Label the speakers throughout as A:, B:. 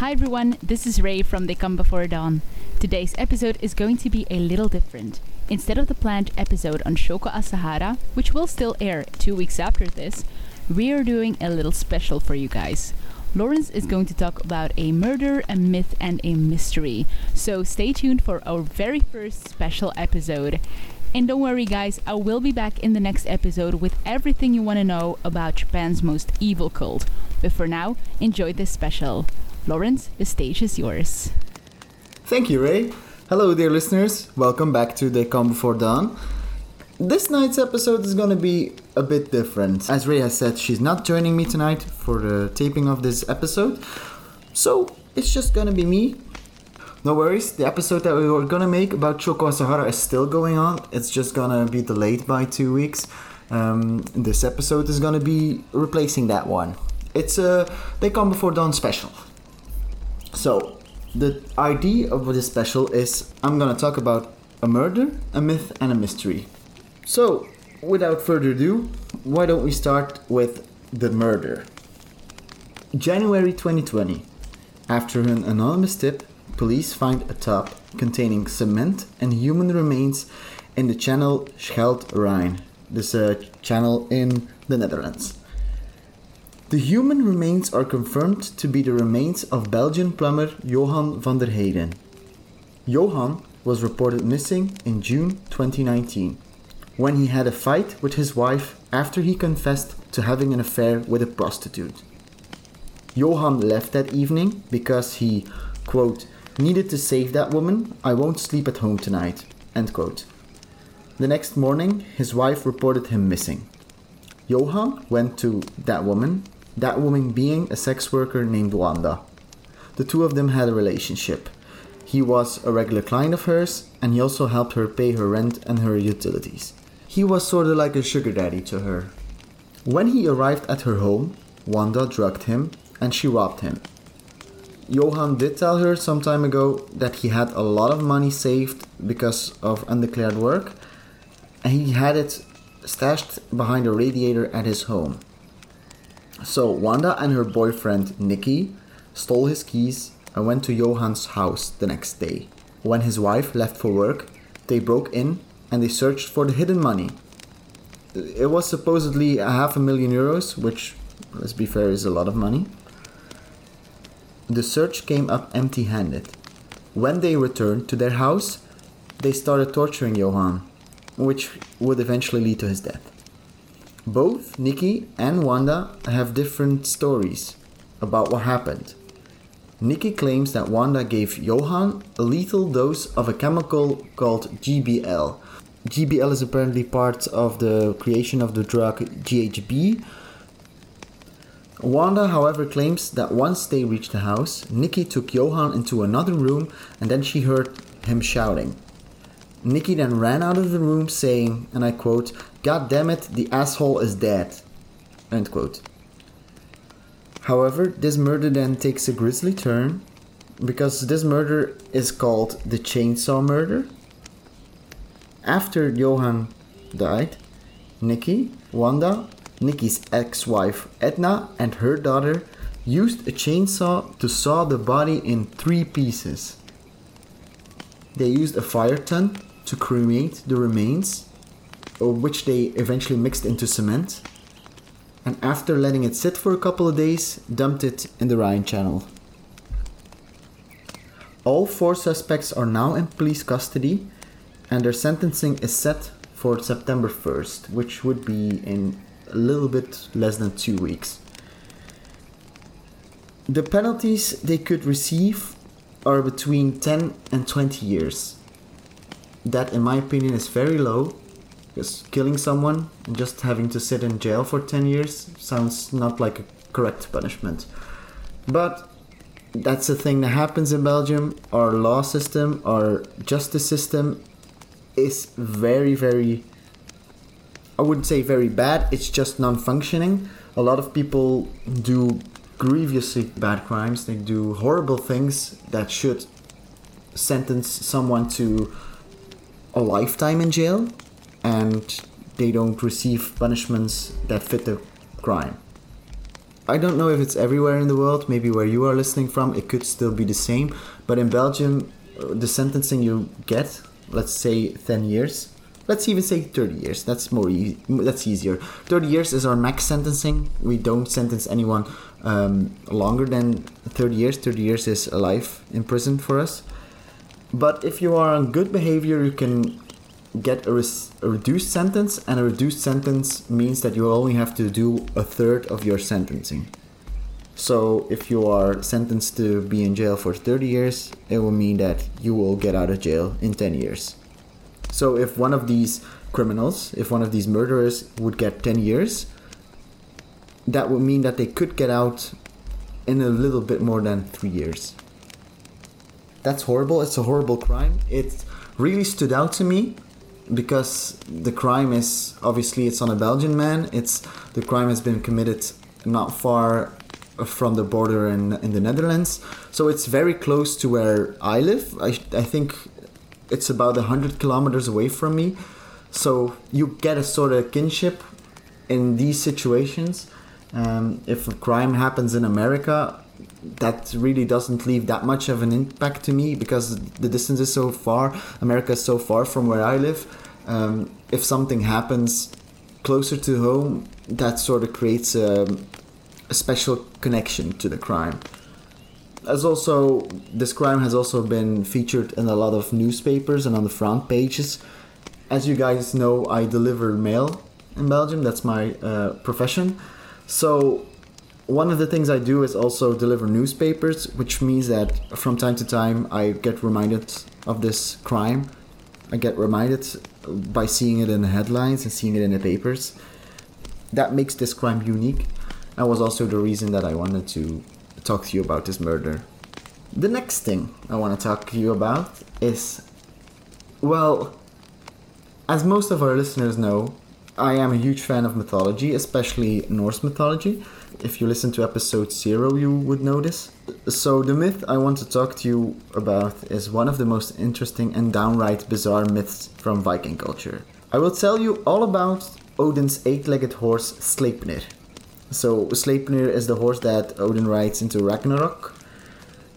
A: Hi everyone, this is Ray from They Come Before Dawn. Today's episode is going to be a little different. Instead of the planned episode on Shoko Asahara, which will still air two weeks after this, we are doing a little special for you guys. Lawrence is going to talk about a murder, a myth, and a mystery. So stay tuned for our very first special episode. And don't worry, guys, I will be back in the next episode with everything you want to know about Japan's most evil cult. But for now, enjoy this special. Lawrence, the stage is yours.
B: Thank you, Ray. Hello, dear listeners. Welcome back to They Come Before Dawn. This night's episode is going to be a bit different. As Ray has said, she's not joining me tonight for the taping of this episode. So it's just going to be me no worries, the episode that we were gonna make about Shoko Asahara is still going on. It's just gonna be delayed by two weeks. Um, this episode is gonna be replacing that one. It's a They Come Before Dawn special. So, the idea of this special is I'm gonna talk about a murder, a myth, and a mystery. So, without further ado, why don't we start with the murder? January 2020. After an anonymous tip, police find a tub containing cement and human remains in the channel Scheldt-Rhine, this uh, channel in the Netherlands. The human remains are confirmed to be the remains of Belgian plumber Johan van der Heyden. Johan was reported missing in June 2019 when he had a fight with his wife after he confessed to having an affair with a prostitute. Johan left that evening because he, quote, Needed to save that woman, I won't sleep at home tonight. End quote. The next morning, his wife reported him missing. Johan went to that woman, that woman being a sex worker named Wanda. The two of them had a relationship. He was a regular client of hers, and he also helped her pay her rent and her utilities. He was sort of like a sugar daddy to her. When he arrived at her home, Wanda drugged him and she robbed him. Johan did tell her some time ago that he had a lot of money saved because of undeclared work, and he had it stashed behind a radiator at his home. So Wanda and her boyfriend Nikki stole his keys and went to Johan's house the next day. When his wife left for work, they broke in and they searched for the hidden money. It was supposedly a half a million euros, which, let's be fair, is a lot of money. The search came up empty handed. When they returned to their house, they started torturing Johan, which would eventually lead to his death. Both Nikki and Wanda have different stories about what happened. Nikki claims that Wanda gave Johan a lethal dose of a chemical called GBL. GBL is apparently part of the creation of the drug GHB, Wanda, however, claims that once they reached the house, Nikki took Johan into another room and then she heard him shouting. Nikki then ran out of the room saying, and I quote, God damn it, the asshole is dead. End quote. However, this murder then takes a grisly turn because this murder is called the chainsaw murder. After Johan died, Nikki, Wanda, Nikki's ex wife Edna and her daughter used a chainsaw to saw the body in three pieces. They used a fire ton to cremate the remains, which they eventually mixed into cement, and after letting it sit for a couple of days, dumped it in the Rhine Channel. All four suspects are now in police custody, and their sentencing is set for September 1st, which would be in a little bit less than two weeks. The penalties they could receive are between 10 and 20 years. That, in my opinion, is very low because killing someone and just having to sit in jail for 10 years sounds not like a correct punishment. But that's the thing that happens in Belgium. Our law system, our justice system is very, very I wouldn't say very bad, it's just non functioning. A lot of people do grievously bad crimes, they do horrible things that should sentence someone to a lifetime in jail, and they don't receive punishments that fit the crime. I don't know if it's everywhere in the world. Maybe where you are listening from, it could still be the same. But in Belgium, uh, the sentencing you get, let's say 10 years, let's even say 30 years. That's more easy. That's easier. 30 years is our max sentencing. We don't sentence anyone um, longer than 30 years. 30 years is a life in prison for us. But if you are on good behavior, you can get a, res- a, reduced sentence, and a reduced sentence means that you only have to do a third of your sentencing. So, if you are sentenced to be in jail for 30 years, it will mean that you will get out of jail in 10 years. So, if one of these criminals, if one of these murderers would get 10 years, that would mean that they could get out in a little bit more than 3 years. That's horrible. It's a horrible crime. It really stood out to me because the crime is obviously it's on a Belgian man. It's the crime has been committed not far from the border in in the Netherlands, so it's very close to where I live. I I think it's about hundred kilometers away from me, so you get a sort of kinship in these situations. Um, if a crime happens in America, that really doesn't leave that much of an impact to me because the distance is so far. America is so far from where I live. Um, if something happens closer to home, that sort of creates a, a special connection to the crime. As also, this crime has also been featured in a lot of newspapers and on the front pages. As you guys know, I deliver mail in Belgium. That's my uh, profession. So one of the things I do is also deliver newspapers, which means that from time to time I get reminded of this crime. I get reminded by seeing it in the headlines and seeing it in the papers. That makes this crime unique. That was also the reason that I wanted to talk to you about this murder. The next thing I want to talk to you about is well, as most of our listeners know, I am a huge fan of mythology, especially Norse mythology. If you listen to episode zero, you would notice. So, the myth I want to talk to you about is one of the most interesting and downright bizarre myths from Viking culture. I will tell you all about Odin's eight legged horse Sleipnir. So, Sleipnir is the horse that Odin rides into Ragnarok.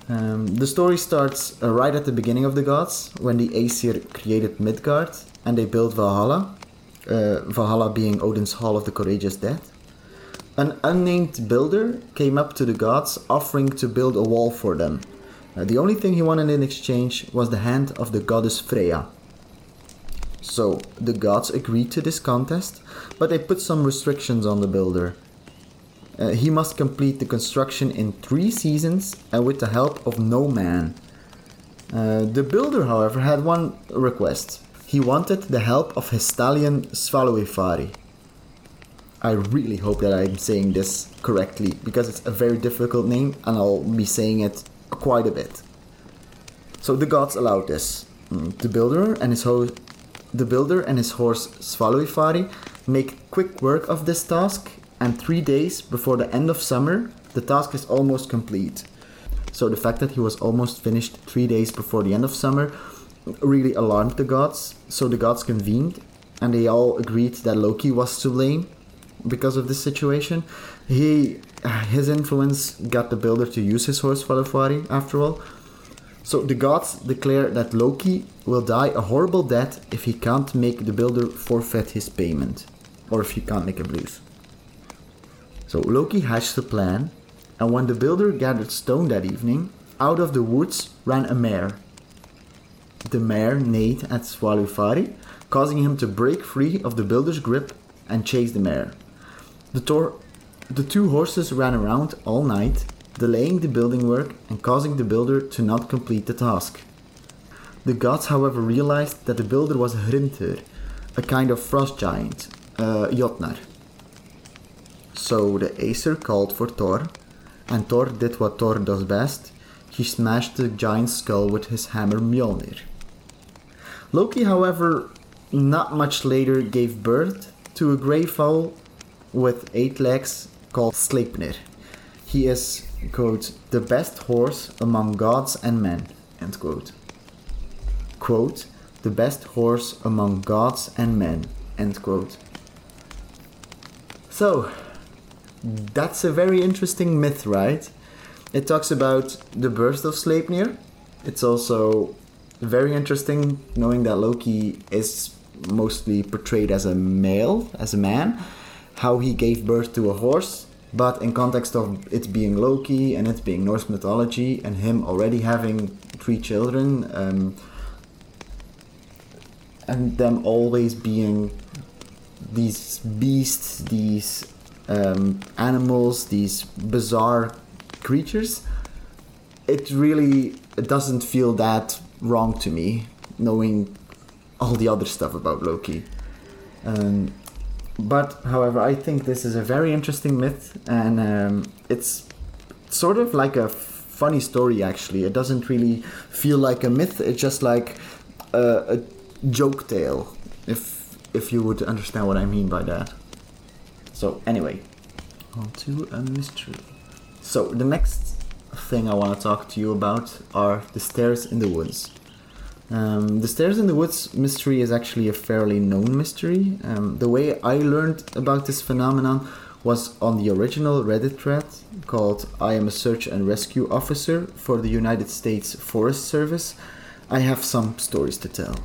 B: Um, the story starts right at the beginning of the gods, when the Aesir created Midgard and they built Valhalla, uh, Valhalla being Odin's Hall of the Courageous Dead. An unnamed builder came up to the gods offering to build a wall for them. Uh, the only thing he wanted in exchange was the hand of the goddess Freya. So the gods agreed to this contest, but they put some restrictions on the builder. Uh, he must complete the construction in three seasons and with the help of no man. Uh, the builder, however, had one request. He wanted the help of his stallion Svadilfari. I really hope that I'm saying this correctly because it's a very difficult name and I'll be saying it quite a bit. So the gods allowed this. Mm, the builder and his ho- the builder and his horse Svadilfari make quick work of this task and 3 days before the end of summer the task is almost complete. So the fact that he was almost finished 3 days before the end of summer really alarmed the gods. So the gods convened and they all agreed that Loki was to blame because of this situation. He his influence got the builder to use his horse Valafari after all. So the gods declare that Loki will die a horrible death if he can't make the builder forfeit his payment, or if he can't make a blues. So Loki hatched a plan, and when the builder gathered stone that evening, out of the woods ran a mare. The mare neighed at Svadilfari, causing him to break free of the builder's grip and chase the mare. The, tor- the two horses ran around all night, delaying the building work and causing the builder to not complete the task. The gods, however, realized that the builder was Hrimthur, a kind of frost giant, uh, Jotnar. So the Aesir called for Thor, and Thor did what Thor does best he smashed the giant's skull with his hammer Mjolnir. Loki, however, not much later gave birth to a grey foal with eight legs called Sleipnir. He is, quote, the best horse among gods and men, end quote. Quote, the best horse among gods and men, end quote. So, that's a very interesting myth, right? It talks about the birth of Sleipnir. It's also very interesting knowing that Loki is mostly portrayed as a male, as a man, how he gave birth to a horse, but in context of it being Loki and it being Norse mythology and him already having three children, um, and them always being these beasts, these um, animals, these bizarre creatures, it really doesn't feel that wrong to me, knowing all the other stuff about Loki. Um, but, however, I think this is a very interesting myth, and um, it's sort of like a funny story. Actually, it doesn't really feel like a myth. It's just like a, a joke tale, if if you would understand what I mean by that. So, anyway, on to a mystery. So, the next thing I want to talk to you about are the stairs in the woods. Um, the Stairs in the Woods mystery is actually a fairly known mystery. Um, the way I learned about this phenomenon was on the original Reddit thread called I am a search and rescue officer for the United States Forest Service. I have some stories to tell.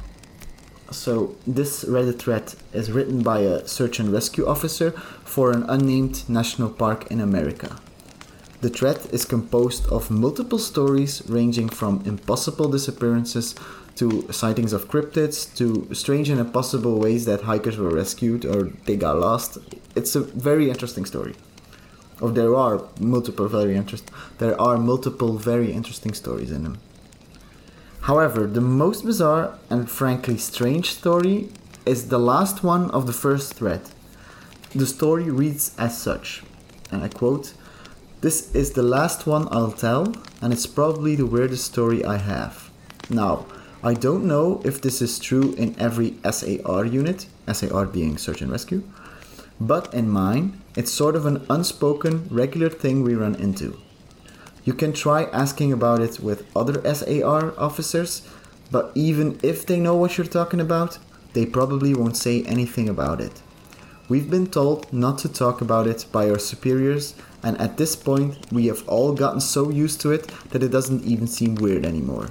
B: So, this Reddit thread is written by a search and rescue officer for an unnamed national park in America. The thread is composed of multiple stories ranging from impossible disappearances to sightings of cryptids to strange and impossible ways that hikers were rescued or they got lost. It's a very interesting story. Or there are multiple very interest there are multiple very interesting stories in them. However, the most bizarre and frankly strange story is the last one of the first thread. The story reads as such, and I quote, This is the last one I'll tell, and it's probably the weirdest story I have. Now, I don't know if this is true in every SAR unit, SAR being search and rescue, but in mine, it's sort of an unspoken, regular thing we run into. You can try asking about it with other SAR officers, but even if they know what you're talking about, they probably won't say anything about it. We've been told not to talk about it by our superiors, and at this point, we have all gotten so used to it that it doesn't even seem weird anymore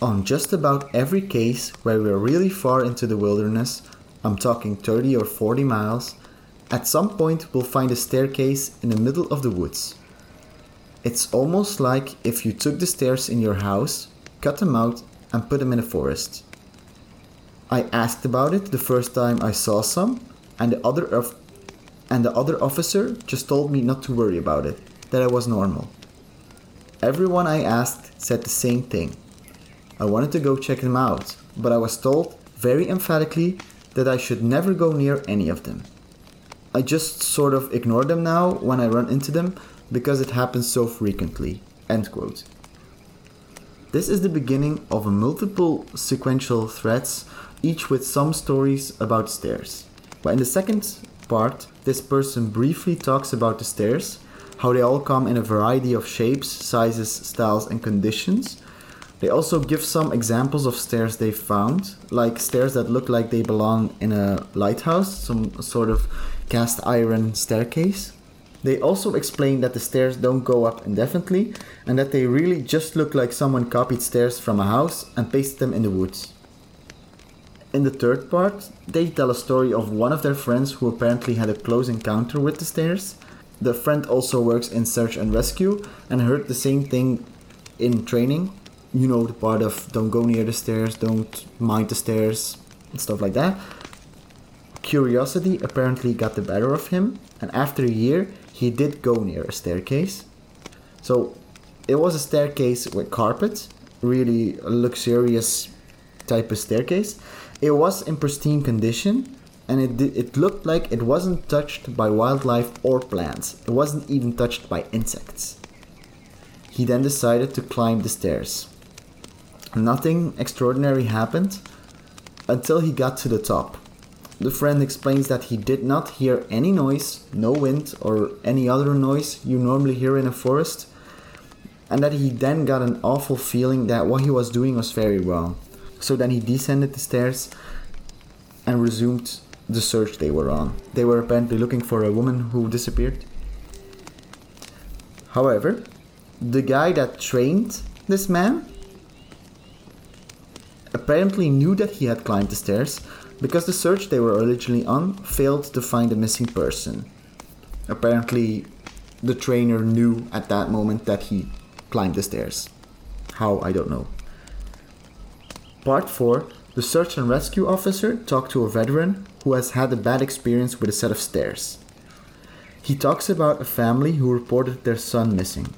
B: on just about every case where we're really far into the wilderness, I'm talking 30 or 40 miles, at some point we'll find a staircase in the middle of the woods. It's almost like if you took the stairs in your house, cut them out, and put them in a forest. I asked about it the first time I saw some, and the other of, and the other officer just told me not to worry about it, that I was normal. Everyone I asked said the same thing. I wanted to go check them out, but I was told very emphatically that I should never go near any of them. I just sort of ignore them now when I run into them because it happens so frequently. End quote. This is the beginning of a multiple sequential threads, each with some stories about stairs. But in the second part, this person briefly talks about the stairs, how they all come in a variety of shapes, sizes, styles, and conditions, they also give some examples of stairs they found, like stairs that look like they belong in a lighthouse, some sort of cast iron staircase. They also explain that the stairs don't go up indefinitely and that they really just look like someone copied stairs from a house and pasted them in the woods. In the third part, they tell a story of one of their friends who apparently had a close encounter with the stairs. The friend also works in search and rescue and heard the same thing in training you know the part of don't go near the stairs, don't mind the stairs, and stuff like that. Curiosity apparently got the better of him, and after a year, he did go near a staircase. So it was a staircase with carpet, really luxurious type of staircase. It was in pristine condition, and it it looked like it wasn't touched by wildlife or plants. It wasn't even touched by insects. He then decided to climb the stairs. Nothing extraordinary happened until he got to the top. The friend explains that he did not hear any noise, no wind, or any other noise you normally hear in a forest, and that he then got an awful feeling that what he was doing was very wrong. So then he descended the stairs and resumed the search they were on. They were apparently looking for a woman who disappeared. However, the guy that trained this man apparently knew that he had climbed the stairs because the search they were originally on failed to find a missing person. Apparently, the trainer knew at that moment that he climbed the stairs. How, I don't know. Part 4 The search and rescue officer talked to a veteran who has had a bad experience with a set of stairs. He talks about a family who reported their son missing.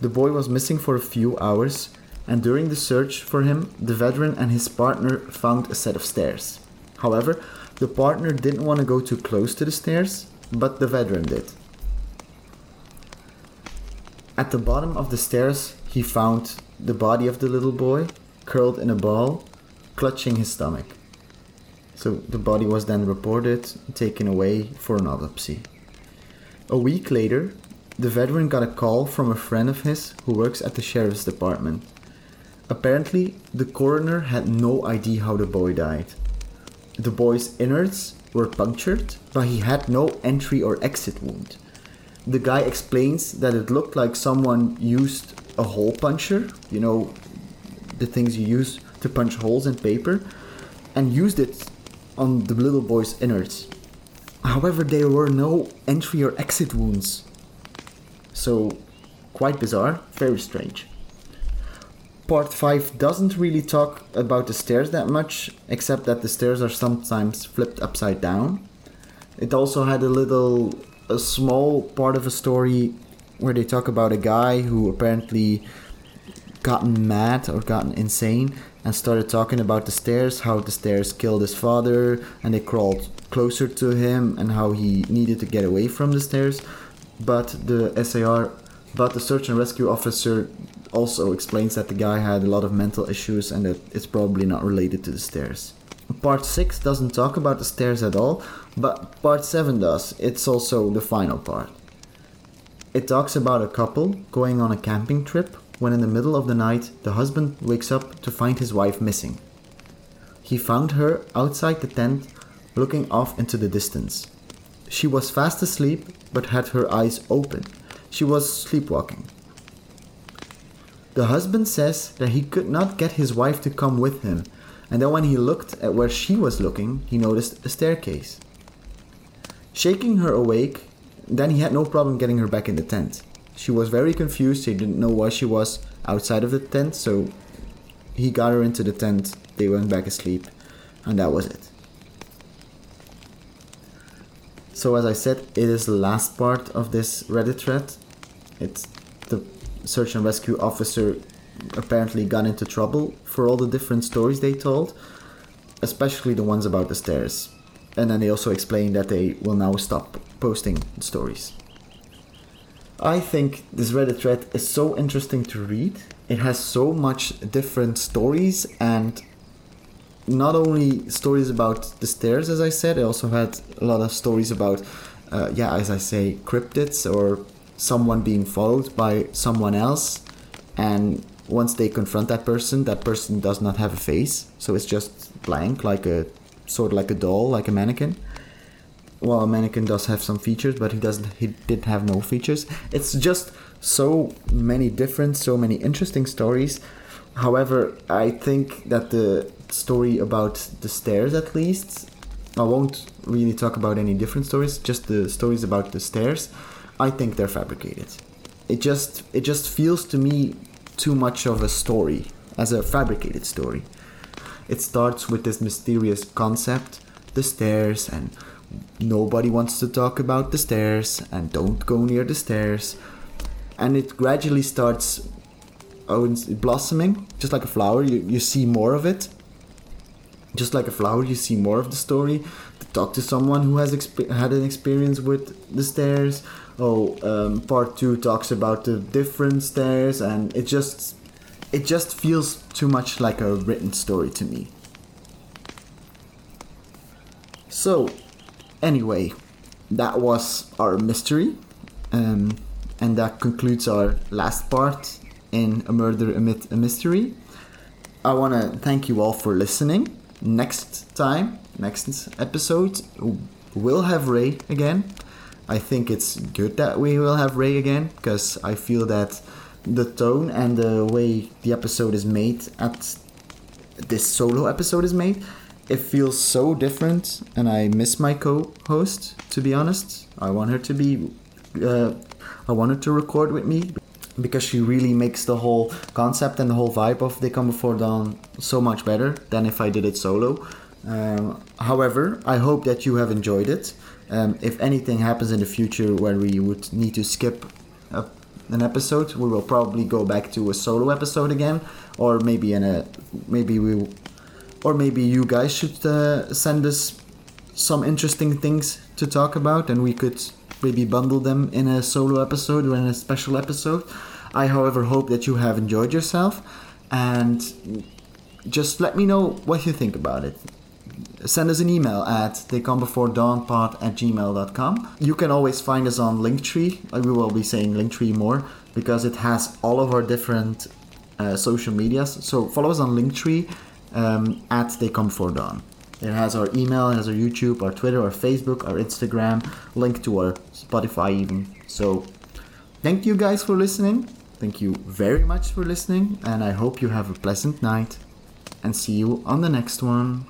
B: The boy was missing for a few hours, and during the search for him, the veteran and his partner found a set of stairs. However, the partner didn't want to go too close to the stairs, but the veteran did. At the bottom of the stairs, he found the body of the little boy curled in a ball, clutching his stomach. So the body was then reported, taken away for an autopsy. A week later, the veteran got a call from a friend of his who works at the sheriff's department. Apparently, the coroner had no idea how the boy died. The boy's innards were punctured, but he had no entry or exit wound. The guy explains that it looked like someone used a hole puncher, you know, the things you use to punch holes in paper, and used it on the little boy's innards. However, there were no entry or exit wounds. So, quite bizarre, very strange. Part 5 doesn't really talk about the stairs that much, except that the stairs are sometimes flipped upside down. It also had a little, a small part of a story where they talk about a guy who apparently gotten mad or gotten insane and started talking about the stairs, how the stairs killed his father, and they crawled closer to him, and how he needed to get away from the stairs. But the SAR, but the search and rescue officer also explains that the guy had a lot of mental issues and that it's probably not related to the stairs. Part 6 doesn't talk about the stairs at all, but part 7 does. It's also the final part. It talks about a couple going on a camping trip when in the middle of the night the husband wakes up to find his wife missing. He found her outside the tent looking off into the distance. She was fast asleep but had her eyes open. She was sleepwalking. The husband says that he could not get his wife to come with him, and that when he looked at where she was looking, he noticed a staircase. Shaking her awake, then he had no problem getting her back in the tent. She was very confused, he didn't know why she was outside of the tent, so he got her into the tent, they went back asleep, and that was it. So, as I said, it is the last part of this Reddit thread. It's the search and rescue officer apparently got into trouble for all the different stories they told, especially the ones about the stairs. And then they also explained that they will now stop posting stories. I think this Reddit thread is so interesting to read. It has so much different stories and not only stories about the stairs, as I said, it also had a lot of stories about, uh, yeah, as I say, cryptids or someone being followed by someone else. And once they confront that person, that person does not have a face. So it's just blank, like a sort of like a doll, like a mannequin well, mannequin does have some features, but he doesn't. He did have no features. It's just so many different, so many interesting stories. However, I think that the story about the stairs, at least, I won't really talk about any different stories. Just the stories about the stairs. I think they're fabricated. It just it just feels to me too much of a story as a fabricated story. It starts with this mysterious concept, the stairs, and nobody wants to talk about the stairs and don't go near the stairs. And it gradually starts oh, blossoming just like a flower you, you see more of it. Just like a flower you see more of the story. To talk to someone who has exp- had an experience with the stairs. Oh um, part two talks about the different stairs and it just it just feels too much like a written story to me. So Anyway, that was our mystery. Um, and that concludes our last part in A Murder, a Myth, a Mystery. I want to thank you all for listening. next time, next episode, we'll have Ray again. I think it's good that we will have Ray again because I feel that the tone and the way the episode is made at this solo episode is made, it feels so different, and I miss my co-host. To be honest, I want her to be, uh, I want her to record with me because she really makes the whole concept and the whole vibe of They Come Before Dawn so much better than if I did it solo. Um, however, I hope that you have enjoyed it. Um, if anything happens in the future where we would need to skip a, an episode, we will probably go back to a solo episode again, or maybe in a maybe we, or maybe you guys should uh, send us some interesting things to talk about, and we could maybe bundle them in a solo episode or in a special episode. I, however, hope that you have enjoyed yourself, and just let me know what you think about it send us an email at theycomebeforedawnpod at gmail.com. You can always find us on Linktree. We will be saying Linktree more because it has all of our different uh, social medias. So follow us on Linktree um, at theycomebeforedawn. It has our email, it has our YouTube, our Twitter, our Facebook, our Instagram, link to our Spotify even. So thank you guys for listening. Thank you very much for listening, and I hope you have a pleasant night. And see you on the next one.